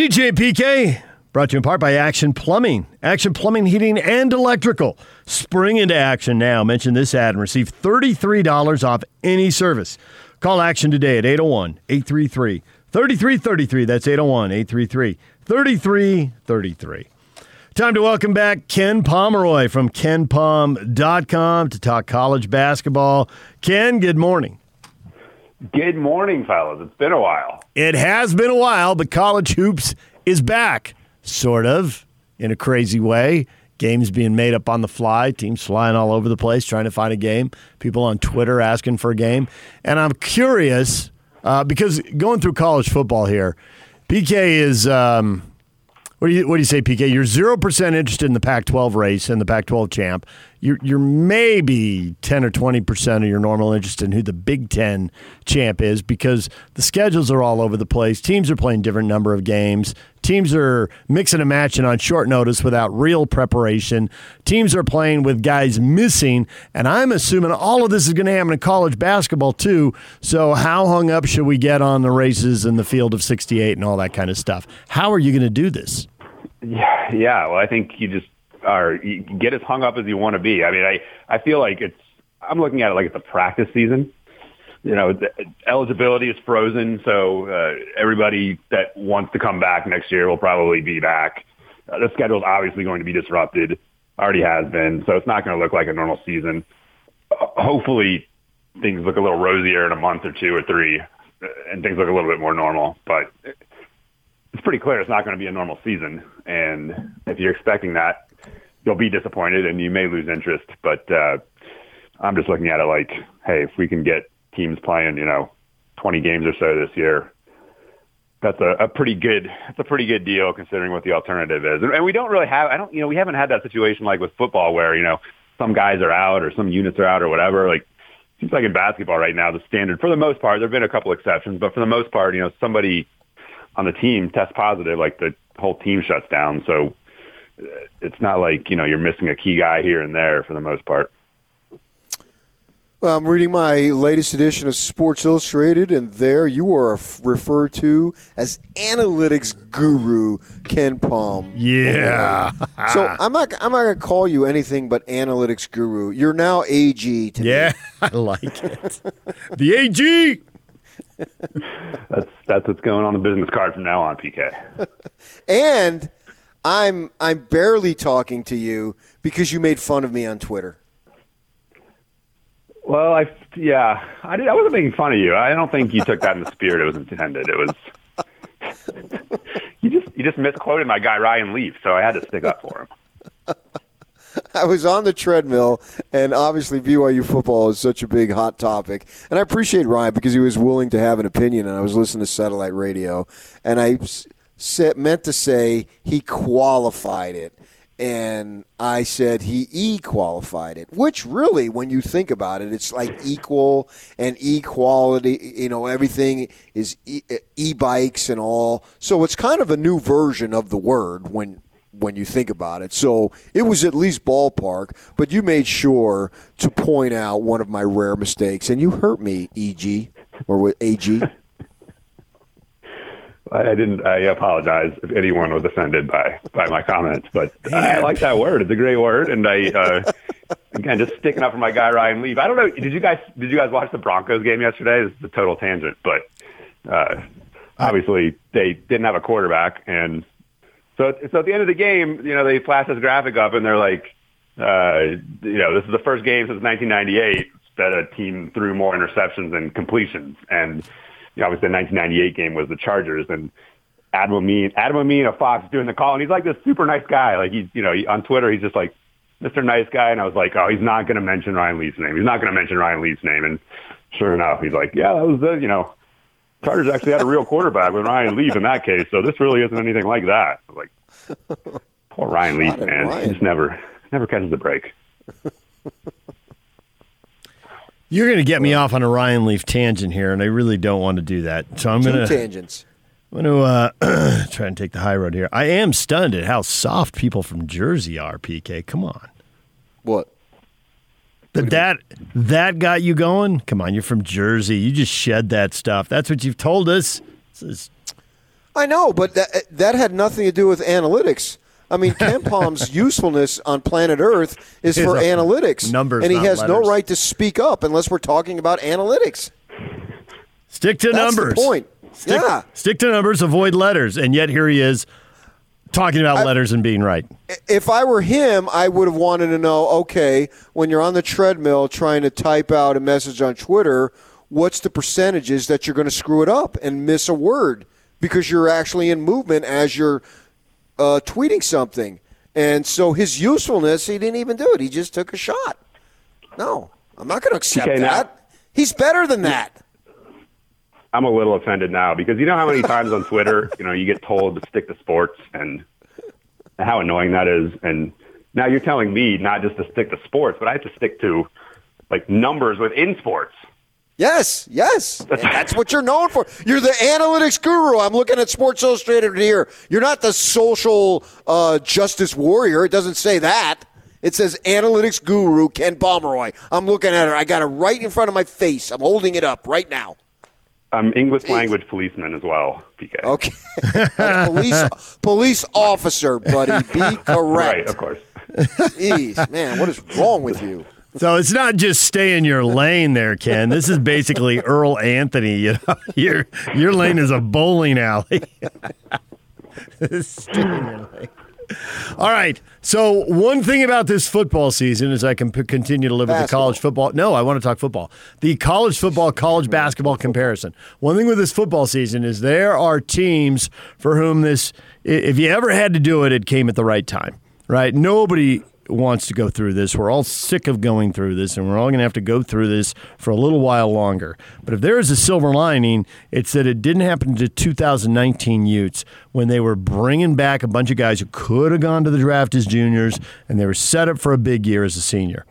DJ PK, brought to you in part by Action Plumbing. Action Plumbing, Heating, and Electrical. Spring into action now. Mention this ad and receive $33 off any service. Call Action today at 801 833 3333. That's 801 833 3333. Time to welcome back Ken Pomeroy from kenpom.com to talk college basketball. Ken, good morning. Good morning, fellas. It's been a while. It has been a while, but college hoops is back, sort of, in a crazy way. Games being made up on the fly, teams flying all over the place trying to find a game, people on Twitter asking for a game. And I'm curious uh, because going through college football here, PK is. Um, what do you what do you say, PK? You're zero percent interested in the Pac-12 race and the Pac-12 champ. You're you're maybe ten or twenty percent of your normal interest in who the Big Ten champ is because the schedules are all over the place. Teams are playing different number of games. Teams are mixing and matching on short notice without real preparation. Teams are playing with guys missing, and I'm assuming all of this is going to happen in college basketball too. So how hung up should we get on the races and the field of 68 and all that kind of stuff? How are you going to do this? Yeah, yeah. Well, I think you just you get as hung up as you want to be. I mean, I I feel like it's. I'm looking at it like it's a practice season. You know, the eligibility is frozen, so uh, everybody that wants to come back next year will probably be back. Uh, the schedule is obviously going to be disrupted. Already has been, so it's not going to look like a normal season. Uh, hopefully, things look a little rosier in a month or two or three, uh, and things look a little bit more normal. But it's pretty clear it's not going to be a normal season. And if you're expecting that, you'll be disappointed and you may lose interest. But uh, I'm just looking at it like, hey, if we can get teams playing, you know, 20 games or so this year, that's a, a pretty good, that's a pretty good deal considering what the alternative is. And, and we don't really have, I don't, you know, we haven't had that situation like with football where, you know, some guys are out or some units are out or whatever. Like, seems like in basketball right now, the standard, for the most part, there have been a couple exceptions, but for the most part, you know, somebody on the team tests positive, like the whole team shuts down. So it's not like, you know, you're missing a key guy here and there for the most part. Well, I'm reading my latest edition of Sports Illustrated, and there you are referred to as analytics guru KenPom. Yeah. so I'm not I'm not gonna call you anything but analytics guru. You're now AG. To yeah, me. I like it. the AG. that's that's what's going on the business card from now on, PK. and I'm I'm barely talking to you because you made fun of me on Twitter. Well, I yeah, I did. I wasn't making fun of you. I don't think you took that in the spirit it was intended. It was you just you just misquoted my guy Ryan Leaf, so I had to stick up for him. I was on the treadmill, and obviously BYU football is such a big hot topic. And I appreciate Ryan because he was willing to have an opinion, and I was listening to satellite radio, and I meant to say he qualified it and I said he e qualified it, which really, when you think about it, it's like equal and equality. You know, everything is e bikes and all. So it's kind of a new version of the word when when you think about it. So it was at least ballpark, but you made sure to point out one of my rare mistakes, and you hurt me, EG or with AG. I didn't. I apologize if anyone was offended by by my comments, but I like that word. It's a great word, and I uh, again just sticking up for my guy Ryan Leaf. I don't know. Did you guys did you guys watch the Broncos game yesterday? Is a total tangent, but uh, obviously they didn't have a quarterback, and so so at the end of the game, you know, they flash this graphic up, and they're like, uh, you know, this is the first game since 1998 that a team threw more interceptions than completions, and you know, obviously the 1998 game was the Chargers and Adam Amin, Adam Amin of Fox doing the call, and he's like this super nice guy. Like he's, you know, on Twitter, he's just like Mr. Nice Guy, and I was like, oh, he's not going to mention Ryan Leaf's name. He's not going to mention Ryan Leaf's name, and sure enough, he's like, yeah, that was the, you know, Chargers actually had a real quarterback with Ryan Leaf in that case, so this really isn't anything like that. Like, poor Ryan Leaf, man, Ryan. he just never, never catches a break. You're going to get me off on a Ryan Leaf tangent here, and I really don't want to do that. So I'm going to tangents. I'm going to uh, try and take the high road here. I am stunned at how soft people from Jersey are. PK, come on. What? But that that got you going. Come on, you're from Jersey. You just shed that stuff. That's what you've told us. Is... I know, but that that had nothing to do with analytics. I mean, KenPom's usefulness on planet Earth is Is for a- analytics, numbers, and he has no right to speak up unless we're talking about analytics. Stick to That's numbers. the point. Stick, yeah. Stick to numbers, avoid letters. And yet here he is talking about letters and being right. if I were him, I would have wanted to know okay, when you're on the treadmill trying to type out a message on Twitter, what's the percentages that you're going to screw it up and miss a word because you're actually in movement as you're uh, tweeting something? And so his usefulness, he didn't even do it. He just took a shot. No, I'm not going to accept Okay, now- that. He's better than that. I'm a little offended now because you know how many times on Twitter, you know, you get told to stick to sports and how annoying that is. And now you're telling me not just to stick to sports, but I have to stick to like numbers within sports. Yes, yes. That's what you're known for. You're the analytics guru. I'm looking at Sports Illustrated here. You're not the social uh, justice warrior. It doesn't say that. It says analytics guru Ken Pomeroy. I'm looking at it. I got it right in front of my face. I'm holding it up right now. I'm English language policeman as well, PK. Okay. police police officer, buddy. Be correct. Right, of course. Jeez, man, what is wrong with you? So it's not just stay in your lane there, Ken. This is basically Earl Anthony. You know, your your lane is a bowling alley. stay in your lane. All right. So one thing about this football season is I can p- continue to live with the college football. No, I want to talk football. The college football, college basketball comparison. One thing with this football season is there are teams for whom this, if you ever had to do it, it came at the right time. Right? Nobody wants to go through this. We're all sick of going through this, and we're all going to have to go through this for a little while longer. But if there is a silver lining, it's that it didn't happen to 2019 Utes when they were bringing back a bunch of guys who could have gone to the draft as juniors, and they were set up for a big year as a senior.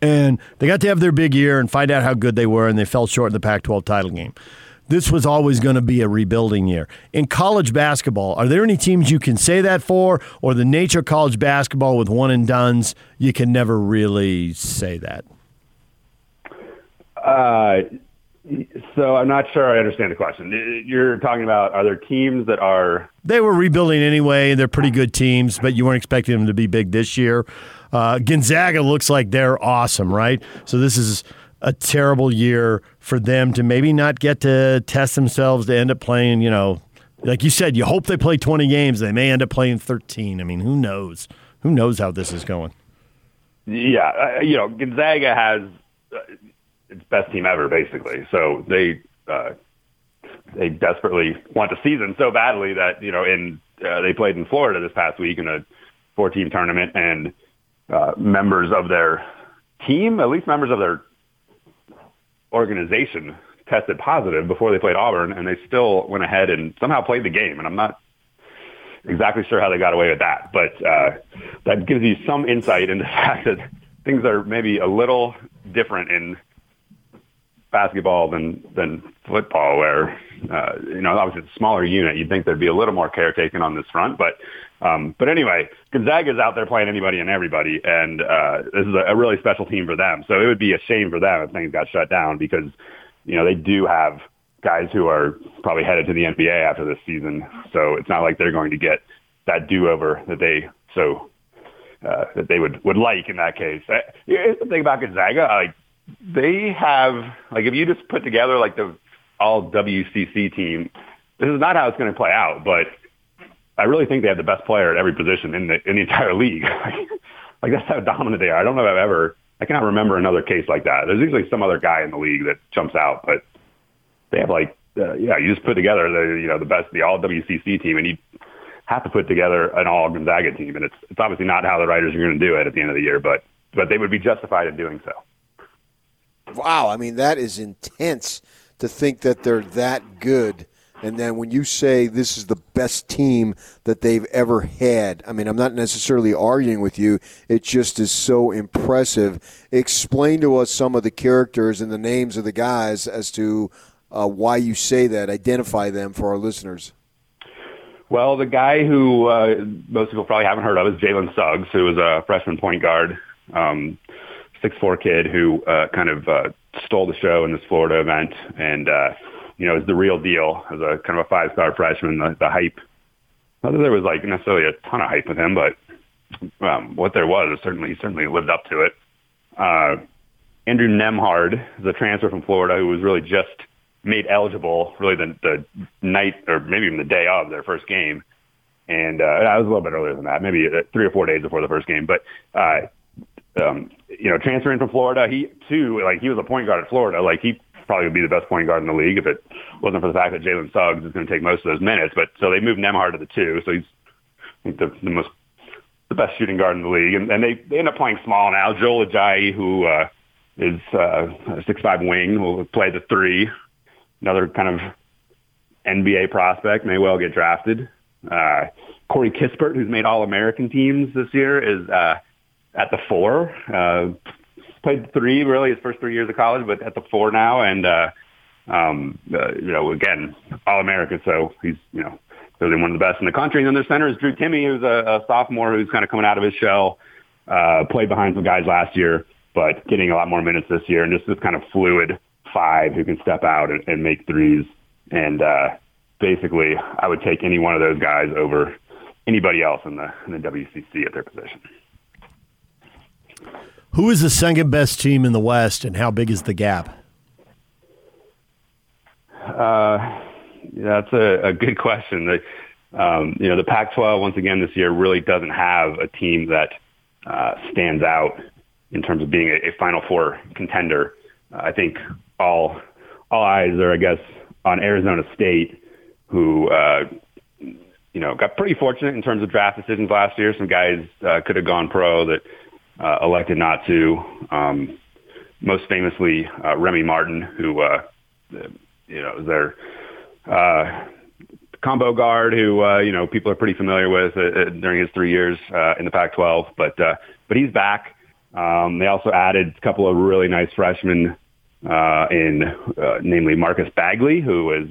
And they got to have their big year and find out how good they were, and they fell short in the Pac 12 title game. This was always going to be a rebuilding year. In college basketball, are there any teams you can say that for, or the nature of college basketball with one and dones, you can never really say that? Uh, so I'm not sure I understand the question. You're talking about are there teams that are They were rebuilding anyway. They're pretty good teams, but you weren't expecting them to be big this year. Uh, Gonzaga looks like they're awesome, right? So this is a terrible year for them to maybe not get to test themselves to end up playing, you know, like you said, you hope they play 20 games. They may end up playing 13. I mean, who knows? Who knows how this is going? Yeah, uh, you know, Gonzaga has uh, its best team ever, basically. So they uh, they desperately want the season so badly that you know, in uh, they played in Florida this past week in a four-team tournament, and uh, members of their team, at least members of their organization, tested positive before they played Auburn, and they still went ahead and somehow played the game. And I'm not exactly sure how they got away with that, but uh, that gives you some insight into the fact that things are maybe a little different in basketball than than football, where uh, you know obviously it's a smaller unit. You'd think there'd be a little more caretaking on this front, but um, but anyway, Gonzaga's out there playing anybody and everybody, and uh, this is a, a really special team for them. So it would be a shame for them if things got shut down because you know they do have guys who are probably headed to the NBA after this season. So it's not like they're going to get that do-over that they so uh, that they would would like in that case. Uh, Here's the thing about Gonzaga, like they have like if you just put together like the all WCC team, this is not how it's going to play out, but I really think they have the best player at every position in the in the entire league. like that's how dominant they are. I don't know if I've ever I cannot remember another case like that. There's usually some other guy in the league that jumps out, but they have like uh, yeah, you just put together the you know the best the all WCC team, and you have to put together an all Gonzaga team, and it's it's obviously not how the writers are going to do it at the end of the year, but but they would be justified in doing so. Wow, I mean that is intense to think that they're that good. And then when you say this is the best team that they've ever had, I mean, I'm not necessarily arguing with you. It just is so impressive. Explain to us some of the characters and the names of the guys as to uh, why you say that. Identify them for our listeners. Well, the guy who uh, most people probably haven't heard of is Jalen Suggs, who was a freshman point guard, um, six four kid who uh, kind of uh, stole the show in this Florida event and uh, you know, is the real deal as a kind of a five star freshman. The, the hype, not that there was like necessarily a ton of hype with him, but um, what there was certainly certainly lived up to it. Uh, Andrew Nembhard is a transfer from Florida who was really just made eligible really the, the night or maybe even the day of their first game. And uh, I was a little bit earlier than that, maybe uh, three or four days before the first game. But uh, um, you know, transferring from Florida, he too like he was a point guard at Florida. Like he probably would be the best point guard in the league if it wasn't for the fact that Jalen Suggs is going to take most of those minutes. But so they moved Nembhard to the two, so he's the, the most the best shooting guard in the league, and, and they they end up playing small now. Joel Ayayi, who uh, is uh, a six five wing, will play the three. Another kind of NBA prospect may well get drafted. Uh, Corey Kispert, who's made All American teams this year, is uh, at the four. Uh, played three really his first three years of college, but at the four now, and uh, um, uh, you know again All American, so he's you know clearly one of the best in the country. And then their center is Drew Timme, who's a, a sophomore who's kind of coming out of his shell. Uh, played behind some guys last year, but getting a lot more minutes this year, and just this kind of fluid five who can step out and, and make threes. And uh, basically, I would take any one of those guys over anybody else in the in the WCC at their position. Who is the second best team in the West, and how big is the gap? Uh, that's a, a good question. The, um, you know, the Pac-12 once again this year really doesn't have a team that uh, stands out in terms of being a, a Final Four contender. Uh, I think all all eyes are, I guess, on Arizona State, who uh, you know got pretty fortunate in terms of draft decisions last year. Some guys uh, could have gone pro that uh, elected not to. Um, most famously, uh, Remy Martin, who uh, you know their uh, combo guard, who uh, you know people are pretty familiar with uh, uh during his three years uh, in the Pac-12. But uh, but he's back. Um, they also added a couple of really nice freshmen uh, in, uh, namely Marcus Bagley, who is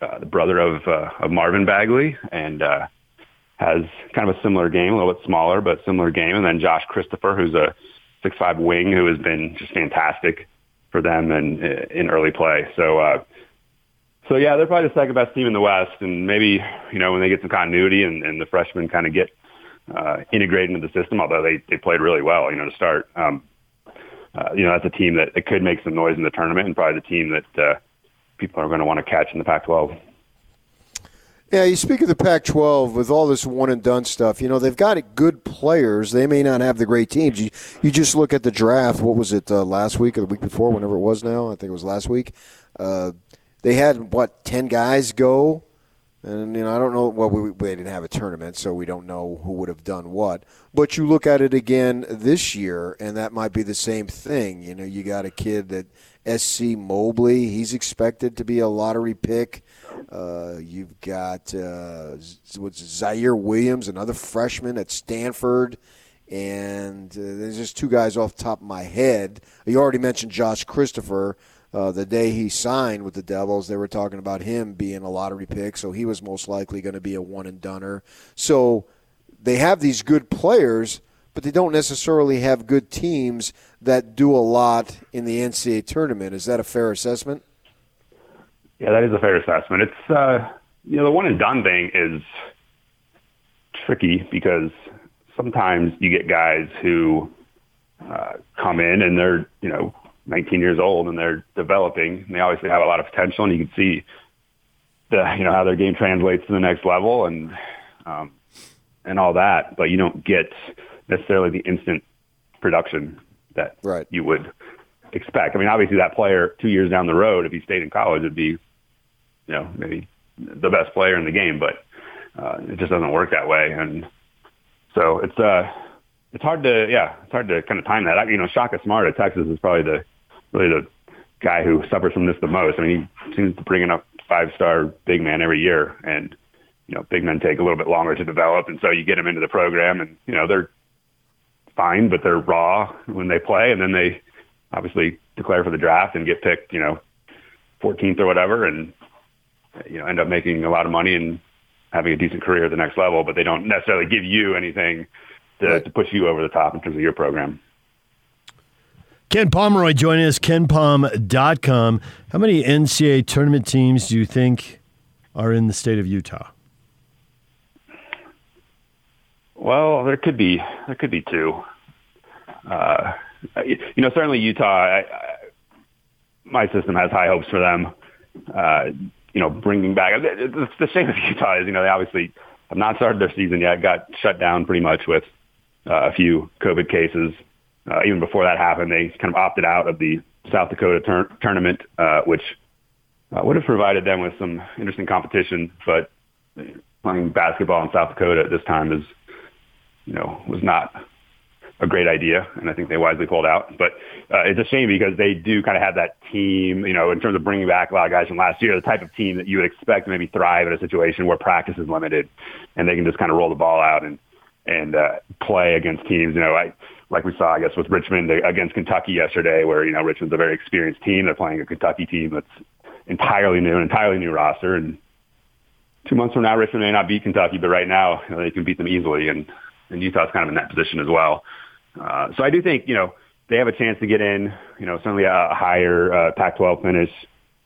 uh, the brother of, uh, of Marvin Bagley, and uh, has kind of a similar game, a little bit smaller, but similar game. And then Josh Christopher, who's a six-five wing, who has been just fantastic for them in, in early play. So, uh, so yeah, they're probably the second best team in the West, and maybe you know when they get some continuity and, and the freshmen kind of get uh, integrated into the system, although they they played really well, you know, to start. Um, uh, you know, that's a team that it could make some noise in the tournament, and probably the team that uh, people are going to want to catch in the Pac-12. Yeah, you speak of the Pac-12 with all this one and done stuff. You know, they've got good players. They may not have the great teams. You, you just look at the draft. What was it uh, last week or the week before? Whenever it was now, I think it was last week. Uh, they had what ten guys go and you know, I don't know. Well, we, we didn't have a tournament, so we don't know who would have done what. But you look at it again this year, and that might be the same thing. You know, you got a kid that SC Mobley. He's expected to be a lottery pick. Uh, you've got uh, what's Ziaire Williams, another freshman at Stanford. And uh, there's just two guys off the top of my head. You already mentioned Josh Christopher uh, the day he signed with the Devils, they were talking about him being a lottery pick, so he was most likely going to be a one and doneer. So they have these good players, but they don't necessarily have good teams that do a lot in the NCAA tournament. Is that a fair assessment? Yeah, that is a fair assessment. It's uh, you know the one and done thing is tricky because sometimes you get guys who uh, come in and they're you know 19 years old and they're developing. And they obviously have a lot of potential, and you can see the you know how their game translates to the next level and um, and all that. But you don't get necessarily the instant production that right. you would expect. I mean, obviously that player two years down the road, if he stayed in college, would be you know maybe the best player in the game, but uh, it just doesn't work that way. And so it's uh it's hard to yeah, it's hard to kind of time that. I, you know, Shaka Smart at Texas is probably the really the guy who suffers from this the most. I mean, he seems to bring in a five star big man every year, and you know, big men take a little bit longer to develop, and so you get them into the program, and you know they're fine, but they're raw when they play, and then they obviously declare for the draft and get picked, you know, 14th or whatever, and you know end up making a lot of money and having a decent career at the next level, but they don't necessarily give you anything to, right. to push you over the top in terms of your program. Ken Pomeroy joining us, kenpom.com. How many NCAA tournament teams do you think are in the state of Utah? Well, there could be there could be two. Uh, you know, certainly Utah. I, I, my system has high hopes for them. Uh, you know, bringing back the, the shame of Utah is you know they obviously have not started their season yet. Got shut down pretty much with uh, a few COVID cases. Uh, even before that happened, they kind of opted out of the South Dakota tur- tournament, uh, which uh, would have provided them with some interesting competition. But playing basketball in South Dakota at this time is, you know, was not a great idea, and I think they wisely pulled out. But uh, it's a shame because they do kind of have that team, you know, in terms of bringing back a lot of guys from last year, the type of team that you would expect to maybe thrive in a situation where practice is limited, and they can just kind of roll the ball out and and uh, play against teams. You know, I, like we saw, I guess, with Richmond against Kentucky yesterday, where you know Richmond's a very experienced team. They're playing a Kentucky team that's entirely new, an entirely new roster, and two months from now, Richmond may not beat Kentucky, but right now, you know, they can beat them easily, and and Utah's kind of in that position as well. Uh, so I do think you know they have a chance to get in. You know, certainly a higher uh, Pac-12 finish.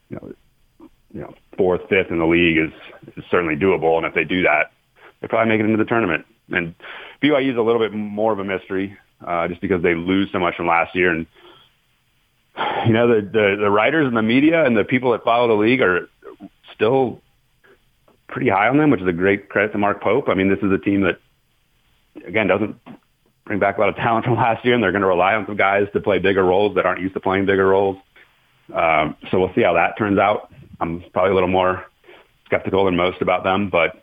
You know, you know, fourth, fifth in the league is, is certainly doable, and if they do that, they probably make it into the tournament. And BYU is a little bit more of a mystery, uh, just because they lose so much from last year. And you know, the, the the writers and the media and the people that follow the league are still pretty high on them, which is a great credit to Mark Pope. I mean, this is a team that again doesn't bring back a lot of talent from last year, and they're going to rely on some guys to play bigger roles that aren't used to playing bigger roles. Um, so we'll see how that turns out. I'm probably a little more skeptical than most about them, but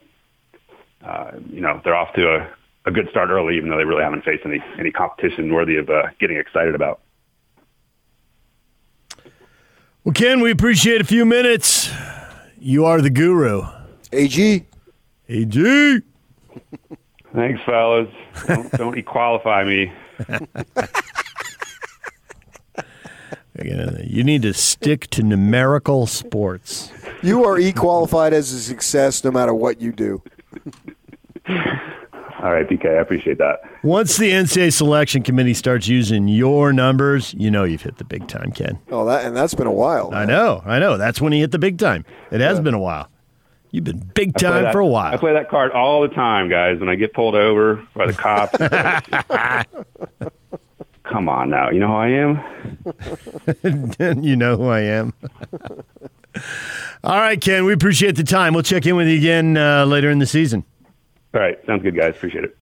uh, you know, they're off to a, a good start early, even though they really haven't faced any, any competition worthy of uh, getting excited about. Well, Ken, we appreciate a few minutes. You are the guru. AG. AG. Thanks, fellas. Don't, don't equalify me. You need to stick to numerical sports. You are e-qualified as a success no matter what you do. All right, PK, I appreciate that. Once the NCAA selection committee starts using your numbers, you know you've hit the big time, Ken. Oh, that and that's been a while. I know, I know. That's when he hit the big time. It has yeah. been a while. You've been big time that, for a while. I play that card all the time, guys. When I get pulled over by the cops. Come on now, you know who I am. you know who I am. all right, Ken. We appreciate the time. We'll check in with you again uh, later in the season. All right. Sounds good, guys. Appreciate it.